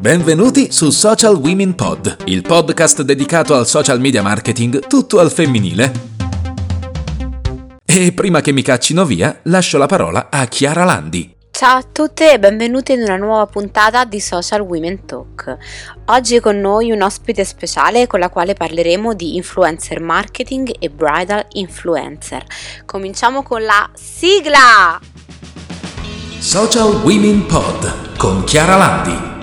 Benvenuti su Social Women Pod, il podcast dedicato al social media marketing tutto al femminile. E prima che mi caccino via, lascio la parola a Chiara Landi. Ciao a tutte e benvenute in una nuova puntata di Social Women Talk. Oggi con noi un ospite speciale con la quale parleremo di influencer marketing e bridal influencer. Cominciamo con la sigla! Social Women Pod con Chiara Landi.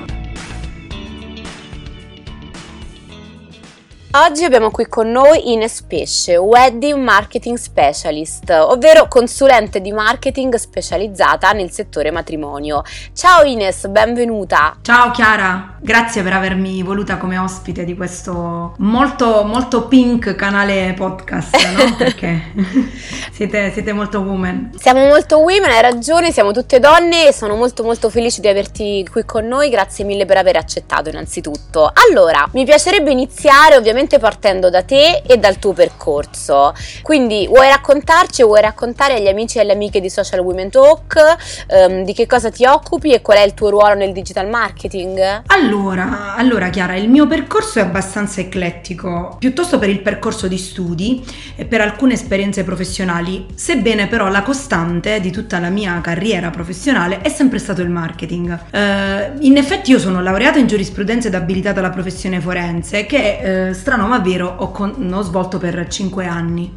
Oggi abbiamo qui con noi Ines Pesce, Wedding Marketing Specialist, ovvero consulente di marketing specializzata nel settore matrimonio. Ciao Ines, benvenuta. Ciao Chiara, grazie per avermi voluta come ospite di questo molto molto pink canale podcast, no? Perché siete, siete, molto women. Siamo molto women, hai ragione, siamo tutte donne e sono molto molto felice di averti qui con noi, grazie mille per aver accettato innanzitutto. Allora, mi piacerebbe iniziare ovviamente ovviamente partendo da te e dal tuo percorso. Quindi vuoi raccontarci o vuoi raccontare agli amici e alle amiche di Social Women Talk um, di che cosa ti occupi e qual è il tuo ruolo nel digital marketing? Allora, allora Chiara, il mio percorso è abbastanza eclettico, piuttosto per il percorso di studi e per alcune esperienze professionali, sebbene però la costante di tutta la mia carriera professionale è sempre stato il marketing. Uh, in effetti io sono laureata in giurisprudenza ed abilitata alla professione forense che uh, strano ma vero ho, con- ho svolto per 5 anni.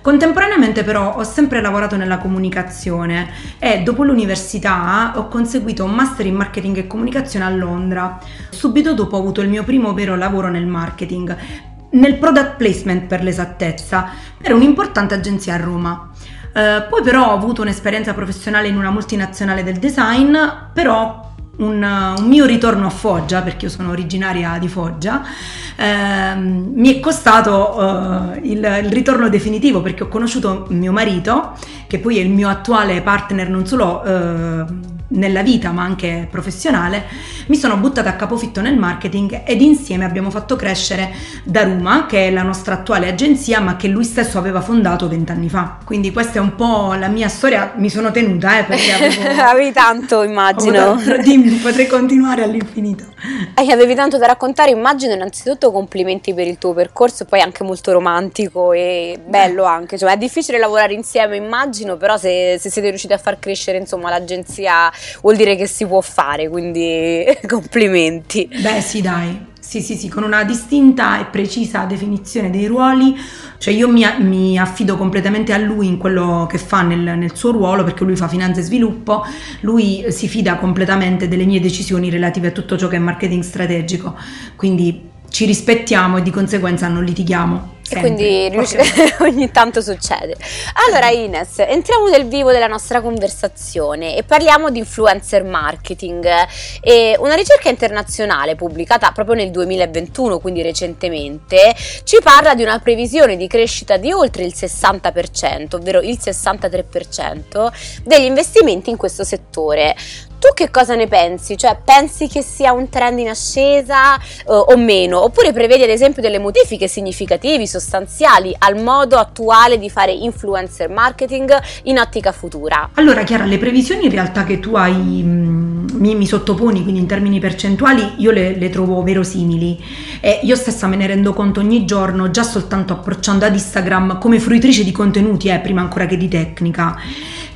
Contemporaneamente però ho sempre lavorato nella comunicazione e dopo l'università ho conseguito un master in marketing e comunicazione a Londra. Subito dopo ho avuto il mio primo vero lavoro nel marketing, nel product placement per l'esattezza, per un'importante agenzia a Roma. Eh, poi però ho avuto un'esperienza professionale in una multinazionale del design, però un, un, mio ritorno a Foggia, perché io sono originaria di Foggia, ehm, mi è costato eh, il, il, ritorno definitivo perché ho conosciuto mio marito, che poi è il mio attuale partner non solo eh, nella vita ma anche professionale, mi sono buttata a capofitto nel marketing ed insieme abbiamo fatto crescere Daruma, che è la nostra attuale agenzia, ma che lui stesso aveva fondato vent'anni fa. Quindi questa è un po' la mia storia, mi sono tenuta, eh, perché avevo... avevi tanto, immagino. Avuto... Dimmi, potrei continuare all'infinito. Eh, avevi tanto da raccontare, immagino, innanzitutto complimenti per il tuo percorso, poi anche molto romantico e bello Beh. anche, cioè è difficile lavorare insieme, immagino, però se, se siete riusciti a far crescere, insomma, l'agenzia vuol dire che si può fare, quindi complimenti. Beh sì dai, sì, sì, sì, con una distinta e precisa definizione dei ruoli, cioè io mi, mi affido completamente a lui in quello che fa nel, nel, suo ruolo perché lui fa finanza e sviluppo, lui si fida completamente delle mie decisioni relative a tutto ciò che è marketing strategico, quindi ci rispettiamo e di conseguenza non litighiamo. E quindi okay. ogni tanto succede. Allora Ines, entriamo nel vivo della nostra conversazione e parliamo di influencer marketing. E una ricerca internazionale pubblicata proprio nel 2021, quindi recentemente, ci parla di una previsione di crescita di oltre il 60%, ovvero il 63% degli investimenti in questo settore. Tu che cosa ne pensi? Cioè, pensi che sia un trend in ascesa uh, o meno? Oppure prevedi ad esempio delle modifiche significative, sostanziali al modo attuale di fare influencer marketing in ottica futura? Allora, Chiara, le previsioni in realtà che tu hai mm, mi, mi, sottoponi, quindi in termini percentuali, io le, le trovo verosimili. E io stessa me ne rendo conto ogni giorno, già soltanto approcciando ad Instagram come fruitrice di contenuti, eh, prima ancora che di tecnica.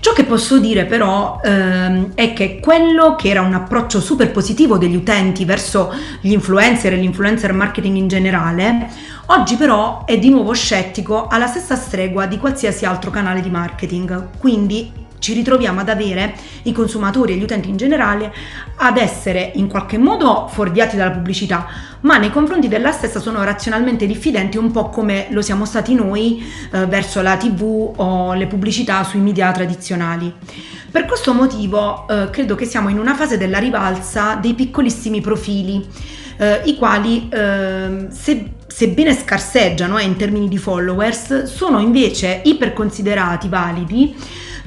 Ciò che posso dire però ehm, è che quello che era un approccio super positivo degli utenti verso gli influencer e l'influencer marketing in generale, oggi però è di nuovo scettico alla stessa stregua di qualsiasi altro canale di marketing. Quindi ci ritroviamo ad avere i consumatori e gli utenti in generale ad essere in qualche modo fuorviati dalla pubblicità, ma nei confronti della stessa sono razionalmente diffidenti un po' come lo siamo stati noi eh, verso la TV o le pubblicità sui media tradizionali. Per questo motivo eh, credo che siamo in una fase della rivalsa dei piccolissimi profili, eh, i quali ehm, se sebbene scarseggiano eh, in termini di followers, sono invece iperconsiderati validi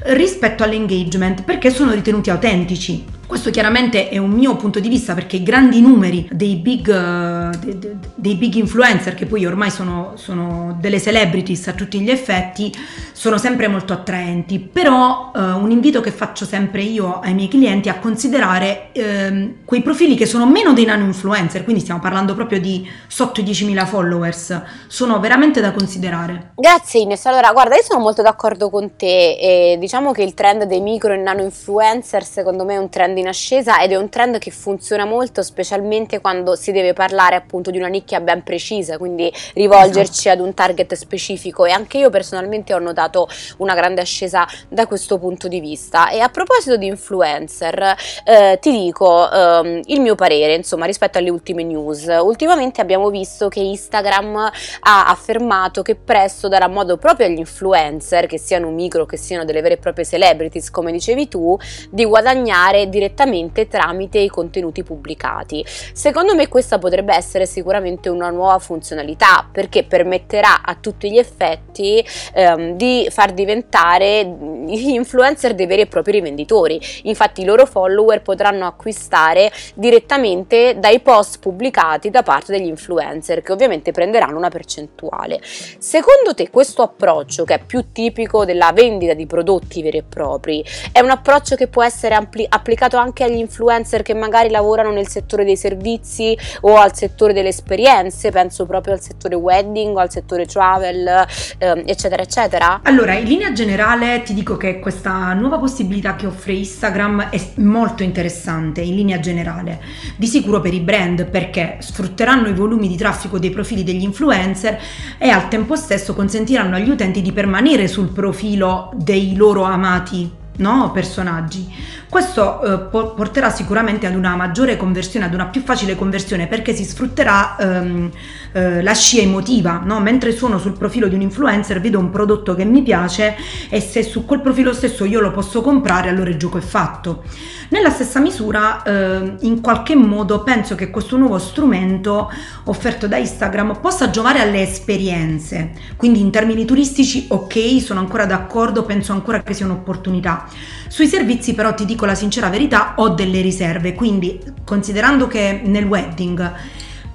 rispetto all'engagement perché sono ritenuti autentici. Questo chiaramente è un mio punto di vista perché i grandi numeri dei big, de, dei big influencer che poi ormai sono, sono, delle celebrities a tutti gli effetti, sono sempre molto attraenti, però uh, un invito che faccio sempre io ai miei clienti è a considerare uh, quei profili che sono meno dei nano influencer, quindi stiamo parlando proprio di sotto i 10.000 followers, sono veramente da considerare. Grazie Ines, allora guarda io sono molto d'accordo con te e diciamo che il trend dei micro e nano influencer secondo me è un trend in ascesa ed è un trend che funziona molto specialmente quando si deve parlare appunto di una nicchia ben precisa, quindi rivolgerci esatto. ad un target specifico e anche io personalmente ho notato una grande ascesa da questo punto di vista. E a proposito di influencer, eh, ti dico ehm, il mio parere, insomma, rispetto alle ultime news. Ultimamente abbiamo visto che Instagram ha affermato che presto darà modo proprio agli influencer, che siano micro, che siano delle vere e proprie celebrities, come dicevi tu, di guadagnare direttamente tramite i contenuti pubblicati. Secondo me questa potrebbe essere sicuramente una nuova funzionalità perché permetterà a tutti gli effetti ehm, di far diventare gli influencer dei veri e propri rivenditori. Infatti i loro follower potranno acquistare direttamente dai post pubblicati da parte degli influencer che ovviamente prenderanno una percentuale. Secondo te questo approccio che è più tipico della vendita di prodotti veri e propri è un approccio che può essere ampli- applicato anche agli influencer che magari lavorano nel settore dei servizi o al settore delle esperienze, penso proprio al settore wedding o al settore travel, ehm, eccetera, eccetera? Allora, in linea generale ti dico che questa nuova possibilità che offre Instagram è molto interessante in linea generale. Di sicuro per i brand perché sfrutteranno i volumi di traffico dei profili degli influencer e al tempo stesso consentiranno agli utenti di permanere sul profilo dei loro amati no? personaggi. Questo eh, porterà sicuramente ad una maggiore conversione, ad una più facile conversione perché si sfrutterà ehm, eh, la scia emotiva, no? mentre sono sul profilo di un influencer, vedo un prodotto che mi piace e se su quel profilo stesso io lo posso comprare, allora il gioco è fatto. Nella stessa misura, eh, in qualche modo, penso che questo nuovo strumento offerto da Instagram possa giovare alle esperienze. Quindi in termini turistici, ok, sono ancora d'accordo, penso ancora che sia un'opportunità. Sui servizi però ti dico la sincera verità, ho delle riserve, quindi considerando che nel wedding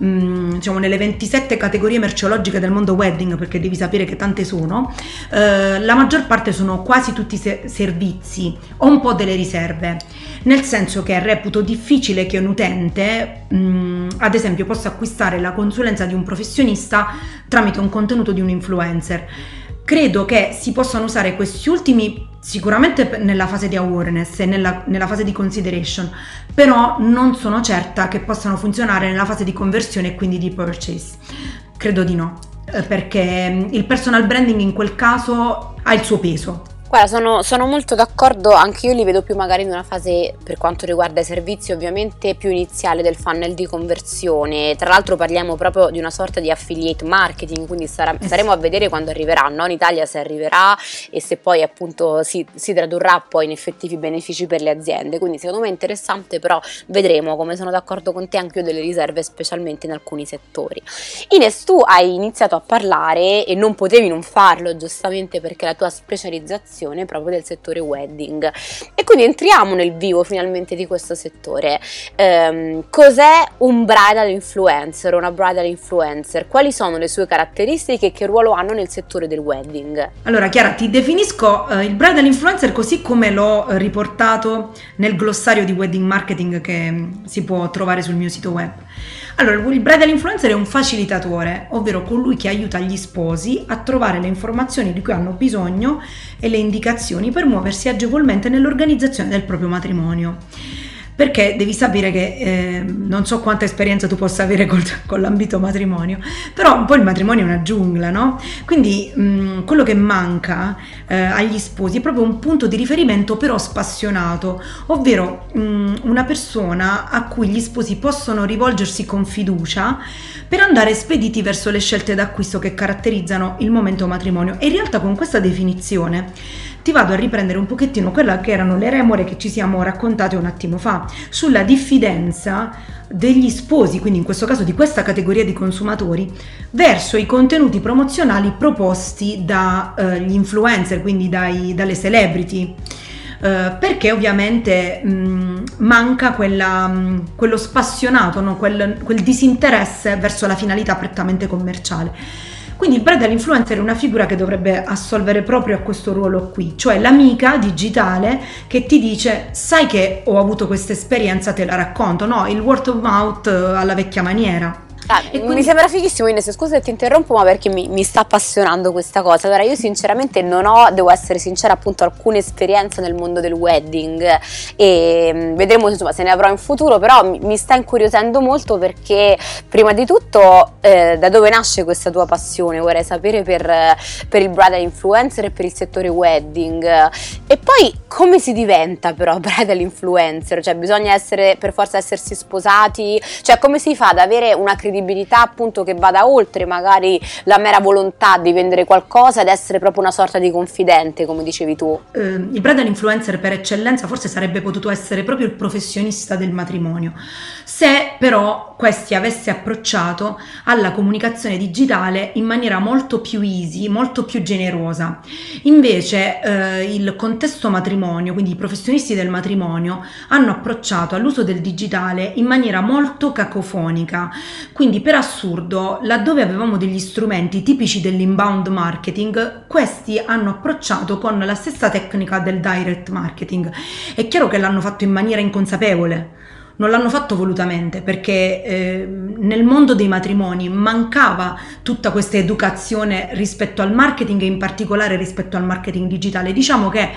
Mm, diciamo nelle 27 categorie merceologiche del mondo wedding, perché devi sapere che tante sono, eh, la maggior parte sono quasi tutti se- servizi, ho un po' delle riserve, nel senso che reputo difficile che un utente, mm, ad esempio, possa acquistare la consulenza di un professionista tramite un contenuto di un influencer. Credo che si possano usare questi ultimi sicuramente nella fase di awareness e nella, nella, fase di consideration, però non sono certa che possano funzionare nella fase di conversione e quindi di purchase. Credo di no, eh, perché mm, il personal branding in quel caso ha il suo peso Guarda, sono, sono, molto d'accordo, anche io li vedo più magari in una fase, per quanto riguarda i servizi, ovviamente più iniziale del funnel di conversione. Tra l'altro parliamo proprio di una sorta di affiliate marketing, quindi sarà, eh staremo a vedere quando arriverà, no? in Italia se arriverà e se poi appunto si, si, tradurrà poi in effettivi benefici per le aziende. Quindi secondo me è interessante, però vedremo, come sono d'accordo con te, anche io delle riserve, specialmente in alcuni settori. Ines, tu hai iniziato a parlare e non potevi non farlo, giustamente perché la tua specializzazione formazione proprio del settore wedding. E quindi entriamo nel vivo finalmente di questo settore. Um, cos'è un bridal influencer, una bridal influencer? Quali sono le sue caratteristiche e che ruolo hanno nel settore del wedding? Allora Chiara, ti definisco uh, il bridal influencer così come l'ho riportato nel glossario di wedding marketing che mm, si può trovare sul mio sito web. Allora, il bridal influencer è un facilitatore, ovvero colui che aiuta gli sposi a trovare le informazioni di cui hanno bisogno e le indicazioni per muoversi agevolmente nell'organizzazione del proprio matrimonio perché devi sapere che eh, non so quanta esperienza tu possa avere col, con l'ambito matrimonio, però un po' il matrimonio è una giungla, no? Quindi mh, quello che manca eh, agli sposi è proprio un punto di riferimento però spassionato, ovvero mh, una persona a cui gli sposi possono rivolgersi con fiducia per andare spediti verso le scelte d'acquisto che caratterizzano il momento matrimonio. E in realtà con questa definizione ti vado a riprendere un pochettino quella che erano le remore che ci siamo raccontate un attimo fa sulla diffidenza degli sposi, quindi in questo caso di questa categoria di consumatori, verso i contenuti promozionali proposti dagli uh, influencer, quindi dai, dalle celebrity. eh, perché ovviamente mh, manca quella, mh, quello spassionato, no? quel, quel disinteresse verso la finalità prettamente commerciale. Quindi il bridal influencer è una figura che dovrebbe assolvere proprio a questo ruolo qui, cioè l'amica digitale che ti dice sai che ho avuto questa esperienza, te la racconto, no? Il word of mouth alla vecchia maniera. Ah, quindi... Mi sembra fighissimo Ines, scusa se ti interrompo ma perché mi, mi, sta appassionando questa cosa. Allora io sinceramente non ho, devo essere sincera appunto, alcuna esperienza nel mondo del wedding e mm, vedremo insomma se ne avrò in futuro, però mi, mi sta incuriosendo molto perché prima di tutto eh, da dove nasce questa tua passione? Vorrei sapere per, per il bridal influencer e per il settore wedding e poi come si diventa però bridal influencer? Cioè bisogna essere per forza essersi sposati? Cioè come si fa ad avere una credibilità credibilità appunto che vada oltre magari la mera volontà di vendere qualcosa ed essere proprio una sorta di confidente, come dicevi tu. Eh, il brand influencer per eccellenza forse sarebbe potuto essere proprio il professionista del matrimonio, se però questi avesse approcciato alla comunicazione digitale in maniera molto più easy, molto più generosa. Invece eh, il contesto matrimonio, quindi i professionisti del matrimonio, hanno approcciato all'uso del digitale in maniera molto cacofonica, quindi per assurdo, laddove avevamo degli strumenti tipici dell'inbound marketing, questi hanno approcciato con la stessa tecnica del direct marketing. È chiaro che l'hanno fatto in maniera inconsapevole non l'hanno fatto volutamente perché eh, nel mondo dei matrimoni mancava tutta questa educazione rispetto al marketing e in particolare rispetto al marketing digitale. Diciamo che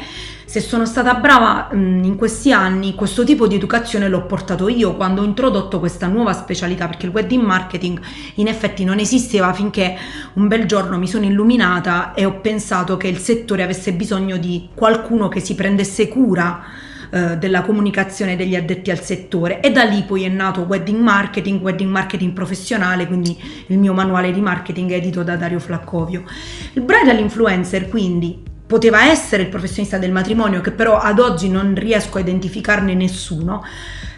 se sono stata brava mh, in questi anni, questo tipo di educazione l'ho portato io quando ho introdotto questa nuova specialità, perché il wedding marketing in effetti non esisteva finché un bel giorno mi sono illuminata e ho pensato che il settore avesse bisogno di qualcuno che si prendesse cura eh, della comunicazione degli addetti al settore e da lì poi è nato Wedding Marketing, Wedding Marketing professionale, quindi il mio manuale di marketing edito da Dario Flaccovio. Il bridal influencer quindi poteva essere il professionista del matrimonio che però ad oggi non riesco a identificarne nessuno,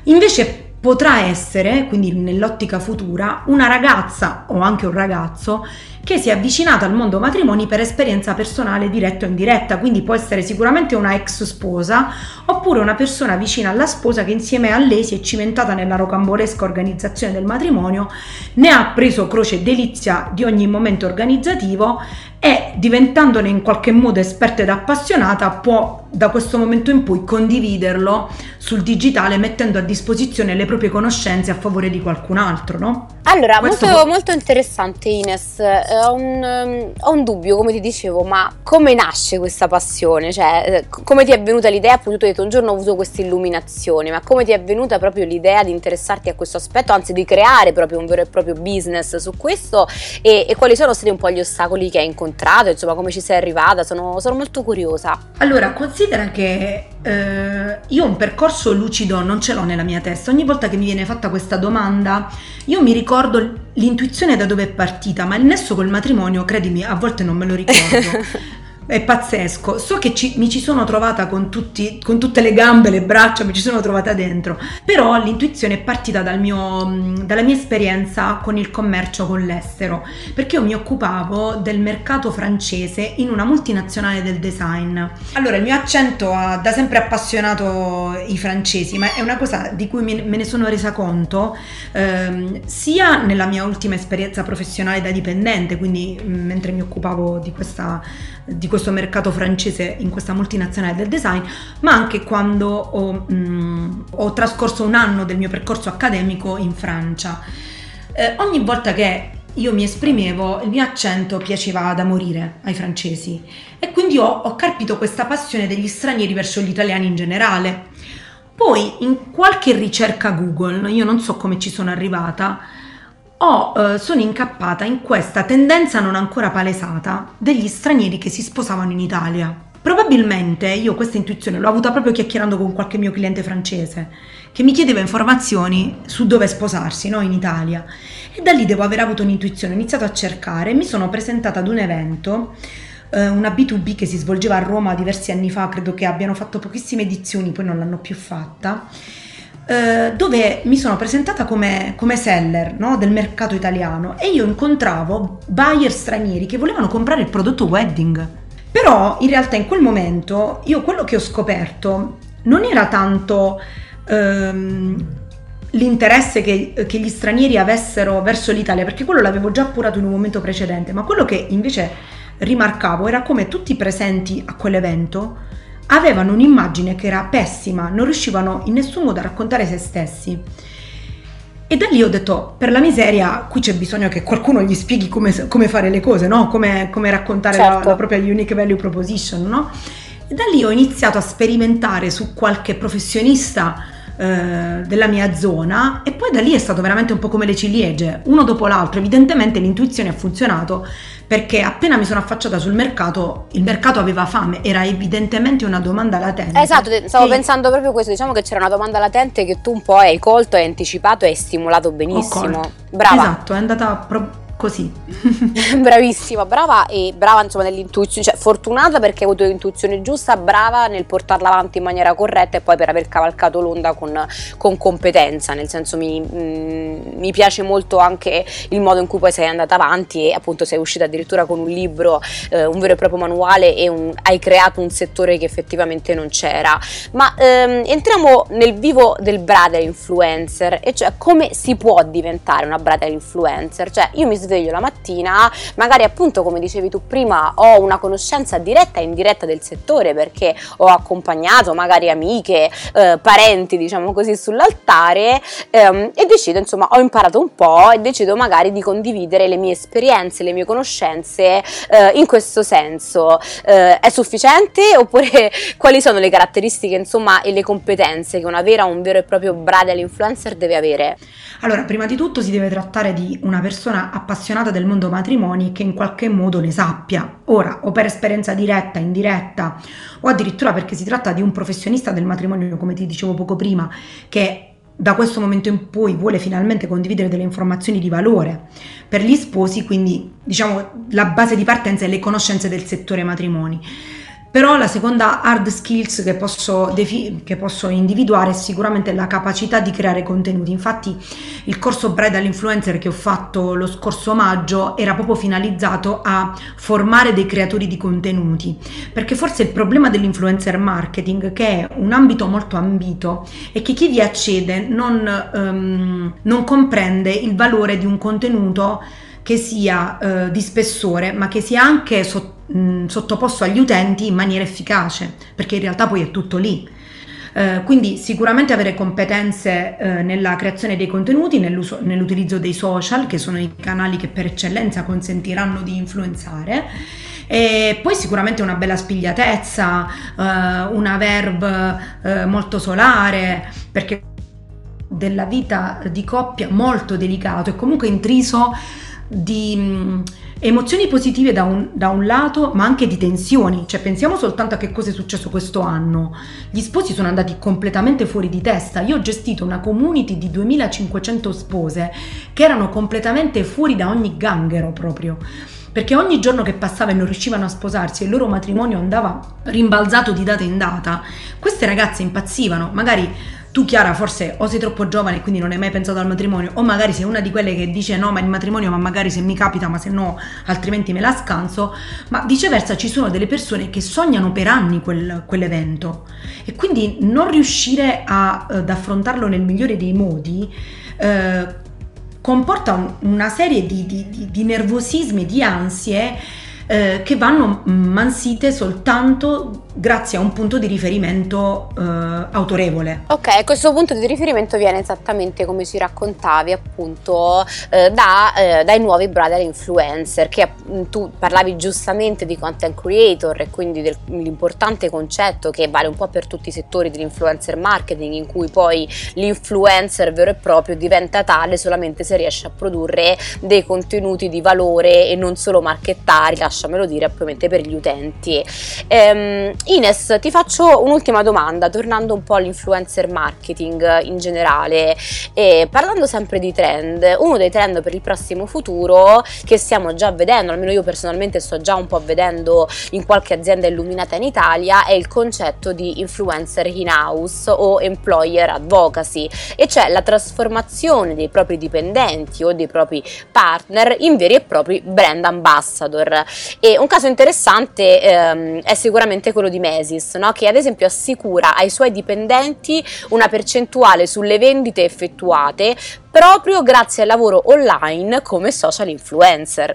invece potrà essere, quindi nell'ottica futura, una ragazza o anche un ragazzo che si è avvicinata al mondo matrimoni per esperienza personale diretta o indiretta, quindi può essere sicuramente una ex sposa oppure una persona vicina alla sposa che insieme a lei si è cimentata nella rocambolesca organizzazione del matrimonio, ne ha preso croce e delizia di ogni momento organizzativo e diventandone in qualche modo esperta ed appassionata può da questo momento in poi condividerlo sul digitale mettendo a disposizione le proprie conoscenze a favore di qualcun altro, no? Allora, molto, può... molto, interessante Ines, eh, ho, un, um, ho, un, dubbio come ti dicevo, ma come nasce questa passione? Cioè, eh, come ti è venuta l'idea? Appunto, tu hai detto un giorno ho avuto questa illuminazione, ma come ti è venuta proprio l'idea di interessarti a questo aspetto, anzi di creare proprio un vero e proprio business su questo e, e quali sono stati un po' gli ostacoli che hai incontrato, insomma come ci sei arrivata? Sono, sono molto curiosa. Allora, considera che eh, io un percorso lucido non ce l'ho nella mia testa, ogni volta che mi viene fatta questa domanda io mi ricordo l'intuizione da dove è partita, ma il nesso col matrimonio, credimi, a volte non me lo ricordo. È pazzesco, so che ci, mi ci sono trovata con, tutti, con, tutte le gambe, le braccia, mi ci sono trovata dentro, però l'intuizione è partita dal mio, dalla mia esperienza con il commercio con l'estero, perché io mi occupavo del mercato francese in una multinazionale del design. Allora, il mio accento ha da sempre appassionato i francesi, ma è una cosa di cui me ne sono resa conto ehm, sia nella mia ultima esperienza professionale da dipendente, quindi mentre mi occupavo di questa di questo mercato francese in questa multinazionale del design, ma anche quando ho, mh, mm, ho trascorso un anno del mio percorso accademico in Francia. Eh, ogni volta che io mi esprimevo, il mio accento piaceva da morire ai francesi e quindi ho, ho carpito questa passione degli stranieri verso gli italiani in generale. Poi in qualche ricerca Google, io non so come ci sono arrivata, ho, eh, sono incappata in questa tendenza non ancora palesata degli stranieri che si sposavano in Italia. Probabilmente io questa intuizione l'ho avuta proprio chiacchierando con qualche mio cliente francese che mi chiedeva informazioni su dove sposarsi no, in Italia e da lì devo aver avuto un'intuizione, ho iniziato a cercare e mi sono presentata ad un evento eh, una B2B che si svolgeva a Roma diversi anni fa, credo che abbiano fatto pochissime edizioni, poi non l'hanno più fatta eh, dove mi sono presentata come, come seller no, del mercato italiano e io incontravo buyer stranieri che volevano comprare il prodotto wedding. Però in realtà in quel momento io quello che ho scoperto non era tanto ehm, l'interesse che, che, gli stranieri avessero verso l'Italia, perché quello l'avevo già appurato in un momento precedente, ma quello che invece rimarcavo era come tutti i presenti a quell'evento avevano un'immagine che era pessima, non riuscivano in nessun modo a raccontare se stessi. E da lì ho detto, per la miseria, qui c'è bisogno che qualcuno gli spieghi come, come fare le cose, no? come, come, raccontare certo. la, la, propria unique value proposition. No? E da lì ho iniziato a sperimentare su qualche professionista eh, della mia zona e poi da lì è stato veramente un po' come le ciliegie, uno dopo l'altro. Evidentemente l'intuizione ha funzionato perché appena mi sono affacciata sul mercato, il mercato aveva fame, era evidentemente una domanda latente. Esatto, stavo che... pensando proprio questo, diciamo che c'era una domanda latente che tu un po' hai colto, hai anticipato e hai stimolato benissimo. Brava. Esatto, è andata proprio così. Bravissima, brava e brava insomma nell'intuizione, cioè fortunata perché hai avuto l'intuizione giusta, brava nel portarla avanti in maniera corretta e poi per aver cavalcato l'onda con, con competenza, nel senso mi, mm, mi, piace molto anche il modo in cui poi sei andata avanti e appunto sei uscita addirittura con un libro, eh, un vero e proprio manuale e un, hai creato un settore che effettivamente non c'era. Ma ehm, entriamo nel vivo del brother influencer e cioè come si può diventare una brother influencer, cioè io mi sveglio sveglio la mattina, magari appunto come dicevi tu prima ho una conoscenza diretta e indiretta del settore perché ho accompagnato magari amiche, eh, parenti diciamo così sull'altare ehm, e decido insomma ho imparato un po' e decido magari di condividere le mie esperienze, le mie conoscenze eh, in questo senso. Eh, è sufficiente oppure quali sono le caratteristiche insomma e le competenze che una vera un vero e proprio bridal influencer deve avere? Allora, prima di tutto si deve trattare di una persona appassionata del mondo matrimoni che in qualche modo ne sappia. Ora, o per esperienza diretta, indiretta, o addirittura perché si tratta di un professionista del matrimonio, come ti dicevo poco prima, che da questo momento in poi vuole finalmente condividere delle informazioni di valore per gli sposi, quindi diciamo la base di partenza è le conoscenze del settore matrimoni. Però la seconda hard skills che posso, defi- che posso individuare è sicuramente la capacità di creare contenuti. Infatti il corso Bridal Influencer che ho fatto lo scorso maggio era proprio finalizzato a formare dei creatori di contenuti, perché forse il problema dell'influencer marketing, che è un ambito molto ambito, è che chi vi accede non, um, non comprende il valore di un contenuto che sia eh, di spessore, ma che sia anche so, mh, sottoposto agli utenti in maniera efficace, perché in realtà poi è tutto lì. Eh, quindi sicuramente avere competenze eh, nella creazione dei contenuti, nell'utilizzo dei social, che sono i canali che per eccellenza consentiranno di influenzare. E poi sicuramente una bella spigliatezza, eh, una verve eh, molto solare, perché della vita di coppia molto delicato e comunque intriso di mh, emozioni positive da un, da un, lato, ma anche di tensioni. Cioè, pensiamo soltanto a che cosa è successo questo anno. Gli sposi sono andati completamente fuori di testa. Io ho gestito una community di 2500 spose che erano completamente fuori da ogni ganghero proprio perché ogni giorno che passava e non riuscivano a sposarsi e il loro matrimonio andava rimbalzato di data in data, queste ragazze impazzivano, magari tu Chiara forse o sei troppo giovane e quindi non hai mai pensato al matrimonio o magari sei una di quelle che dice no ma il matrimonio ma magari se mi capita ma se no altrimenti me la scanso. Ma viceversa ci sono delle persone che sognano per anni quel, quell'evento. E quindi non riuscire a, ad affrontarlo nel migliore dei modi eh, comporta un, una serie di, di, di, di nervosismi, di ansie eh, che vanno mansite soltanto grazie a un punto di riferimento eh, autorevole. Ok, questo punto di riferimento viene esattamente come ci raccontavi appunto eh, da, eh, dai nuovi brother influencer che mm, tu parlavi giustamente di content creator e quindi dell'importante concetto che vale un po' per tutti i settori dell'influencer marketing in cui poi l'influencer vero e proprio diventa tale solamente se riesce a produrre dei contenuti di valore e non solo marchettari, lasciamelo dire ovviamente per gli utenti. Ehm, Ines, ti faccio un'ultima domanda, tornando un po' all'influencer marketing in generale e parlando sempre di trend, uno dei trend per il prossimo futuro che stiamo già vedendo, almeno io personalmente sto già un po' vedendo in qualche azienda illuminata in Italia, è il concetto di influencer in-house o employer advocacy, e cioè la trasformazione dei propri dipendenti o dei propri partner in veri e propri brand ambassador. E un caso interessante ehm, è sicuramente quello di Mesis, no? che ad esempio assicura ai suoi dipendenti una percentuale sulle vendite effettuate proprio grazie al lavoro online come social influencer.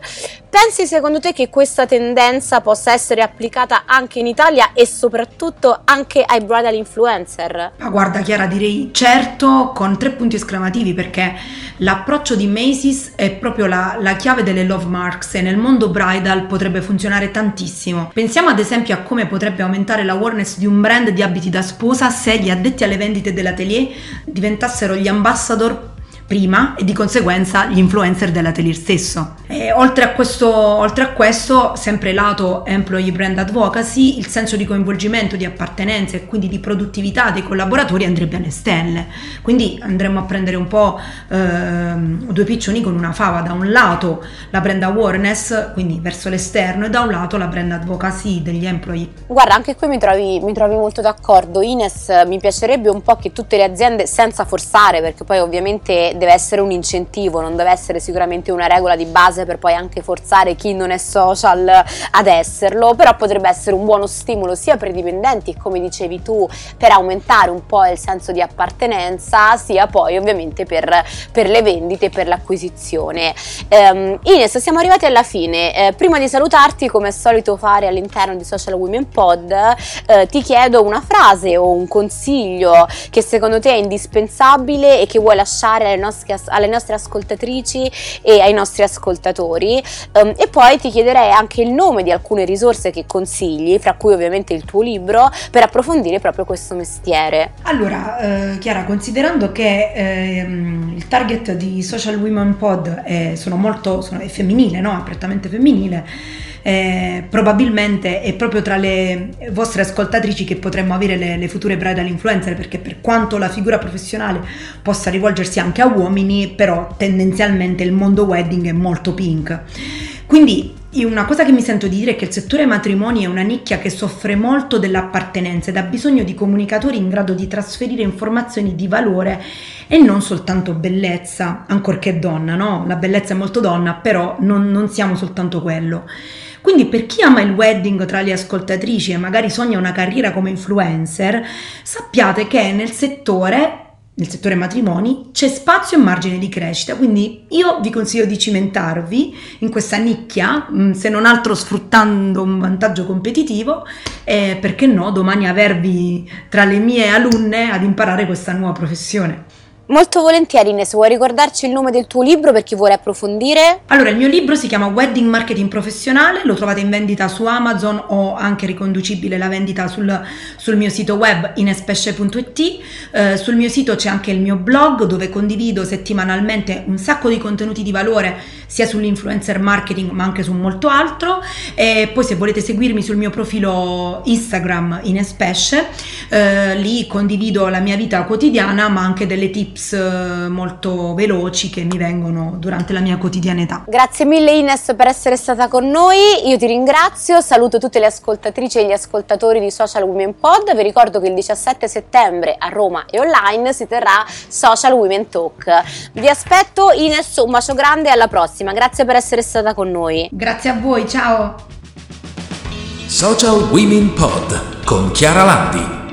Pensi secondo te che questa tendenza possa essere applicata anche in Italia e soprattutto anche ai bridal influencer? Ma guarda Chiara, direi certo con tre punti esclamativi perché l'approccio di Macy's è proprio la, la chiave delle love marks e nel mondo bridal potrebbe funzionare tantissimo. Pensiamo ad esempio a come potrebbe aumentare l'awareness di un brand di abiti da sposa se gli addetti alle vendite dell'atelier diventassero gli ambassador prima e di conseguenza gli influencer dell'atelier stesso. E oltre, a questo, oltre a questo, sempre lato employee brand advocacy, il senso di coinvolgimento, di appartenenza e quindi di produttività dei collaboratori andrebbe alle stelle. Quindi andremo a prendere un po' ehm, due piccioni con una fava, da un lato la brand awareness, quindi verso l'esterno, e da un lato la brand advocacy degli employee. Guarda, anche qui mi trovi, mi trovi molto d'accordo. Ines, mi piacerebbe un po' che tutte le aziende, senza forzare, perché poi ovviamente deve essere un incentivo, non deve essere sicuramente una regola di base per poi anche forzare chi non è social ad esserlo, però potrebbe essere un buono stimolo sia per i dipendenti, come dicevi tu, per aumentare un po' il senso di appartenenza, sia poi ovviamente per, per le vendite, per l'acquisizione. Um, Ines, siamo arrivati alla fine. Eh, prima di salutarti, come è solito fare all'interno di Social Women Pod, eh, ti chiedo una frase o un consiglio che secondo te è indispensabile e che vuoi lasciare alle nostre nostre, alle nostre ascoltatrici e ai nostri ascoltatori um, e poi ti chiederei anche il nome di alcune risorse che consigli, fra cui ovviamente il tuo libro, per approfondire proprio questo mestiere. Allora, eh, Chiara, considerando che eh, il target di Social Women Pod è, sono molto, sono, è femminile, no? prettamente femminile, eh, probabilmente è proprio tra le vostre ascoltatrici che potremmo avere le, le, future bridal influencer perché per quanto la figura professionale possa rivolgersi anche a uomini però tendenzialmente il mondo wedding è molto pink. Quindi una cosa che mi sento di dire è che il settore matrimoni è una nicchia che soffre molto dell'appartenenza ed ha bisogno di comunicatori in grado di trasferire informazioni di valore e non soltanto bellezza, ancorché donna, no? La bellezza è molto donna, però non, non siamo soltanto quello. Quindi per chi ama il wedding tra le ascoltatrici e magari sogna una carriera come influencer, sappiate che nel settore nel settore matrimoni c'è spazio e margine di crescita, quindi io vi consiglio di cimentarvi in questa nicchia, mm, se non altro sfruttando un vantaggio competitivo, e perché no, domani avervi tra le mie alunne ad imparare questa nuova professione. Molto volentieri Ines, vuoi ricordarci il nome del tuo libro per chi vuole approfondire? Allora, il mio libro si chiama Wedding Marketing Professionale, lo trovate in vendita su Amazon o anche riconducibile la vendita sul, sul mio sito web inespesce.it. Eh, sul mio sito c'è anche il mio blog dove condivido settimanalmente un sacco di contenuti di valore sia sull'influencer marketing ma anche su molto altro. E poi se volete seguirmi sul mio profilo Instagram Inespesce, eh, lì condivido la mia vita quotidiana ma anche delle tips tips eh, molto veloci che mi vengono durante la mia quotidianità. Grazie mille Ines per essere stata con noi, io ti ringrazio, saluto tutte le ascoltatrici e gli ascoltatori di Social Women Pod, vi ricordo che il 17 settembre a Roma e online si terrà Social Women Talk. Vi aspetto Ines, un bacio grande e alla prossima, grazie per essere stata con noi. Grazie a voi, ciao! Social Women Pod con Chiara Landi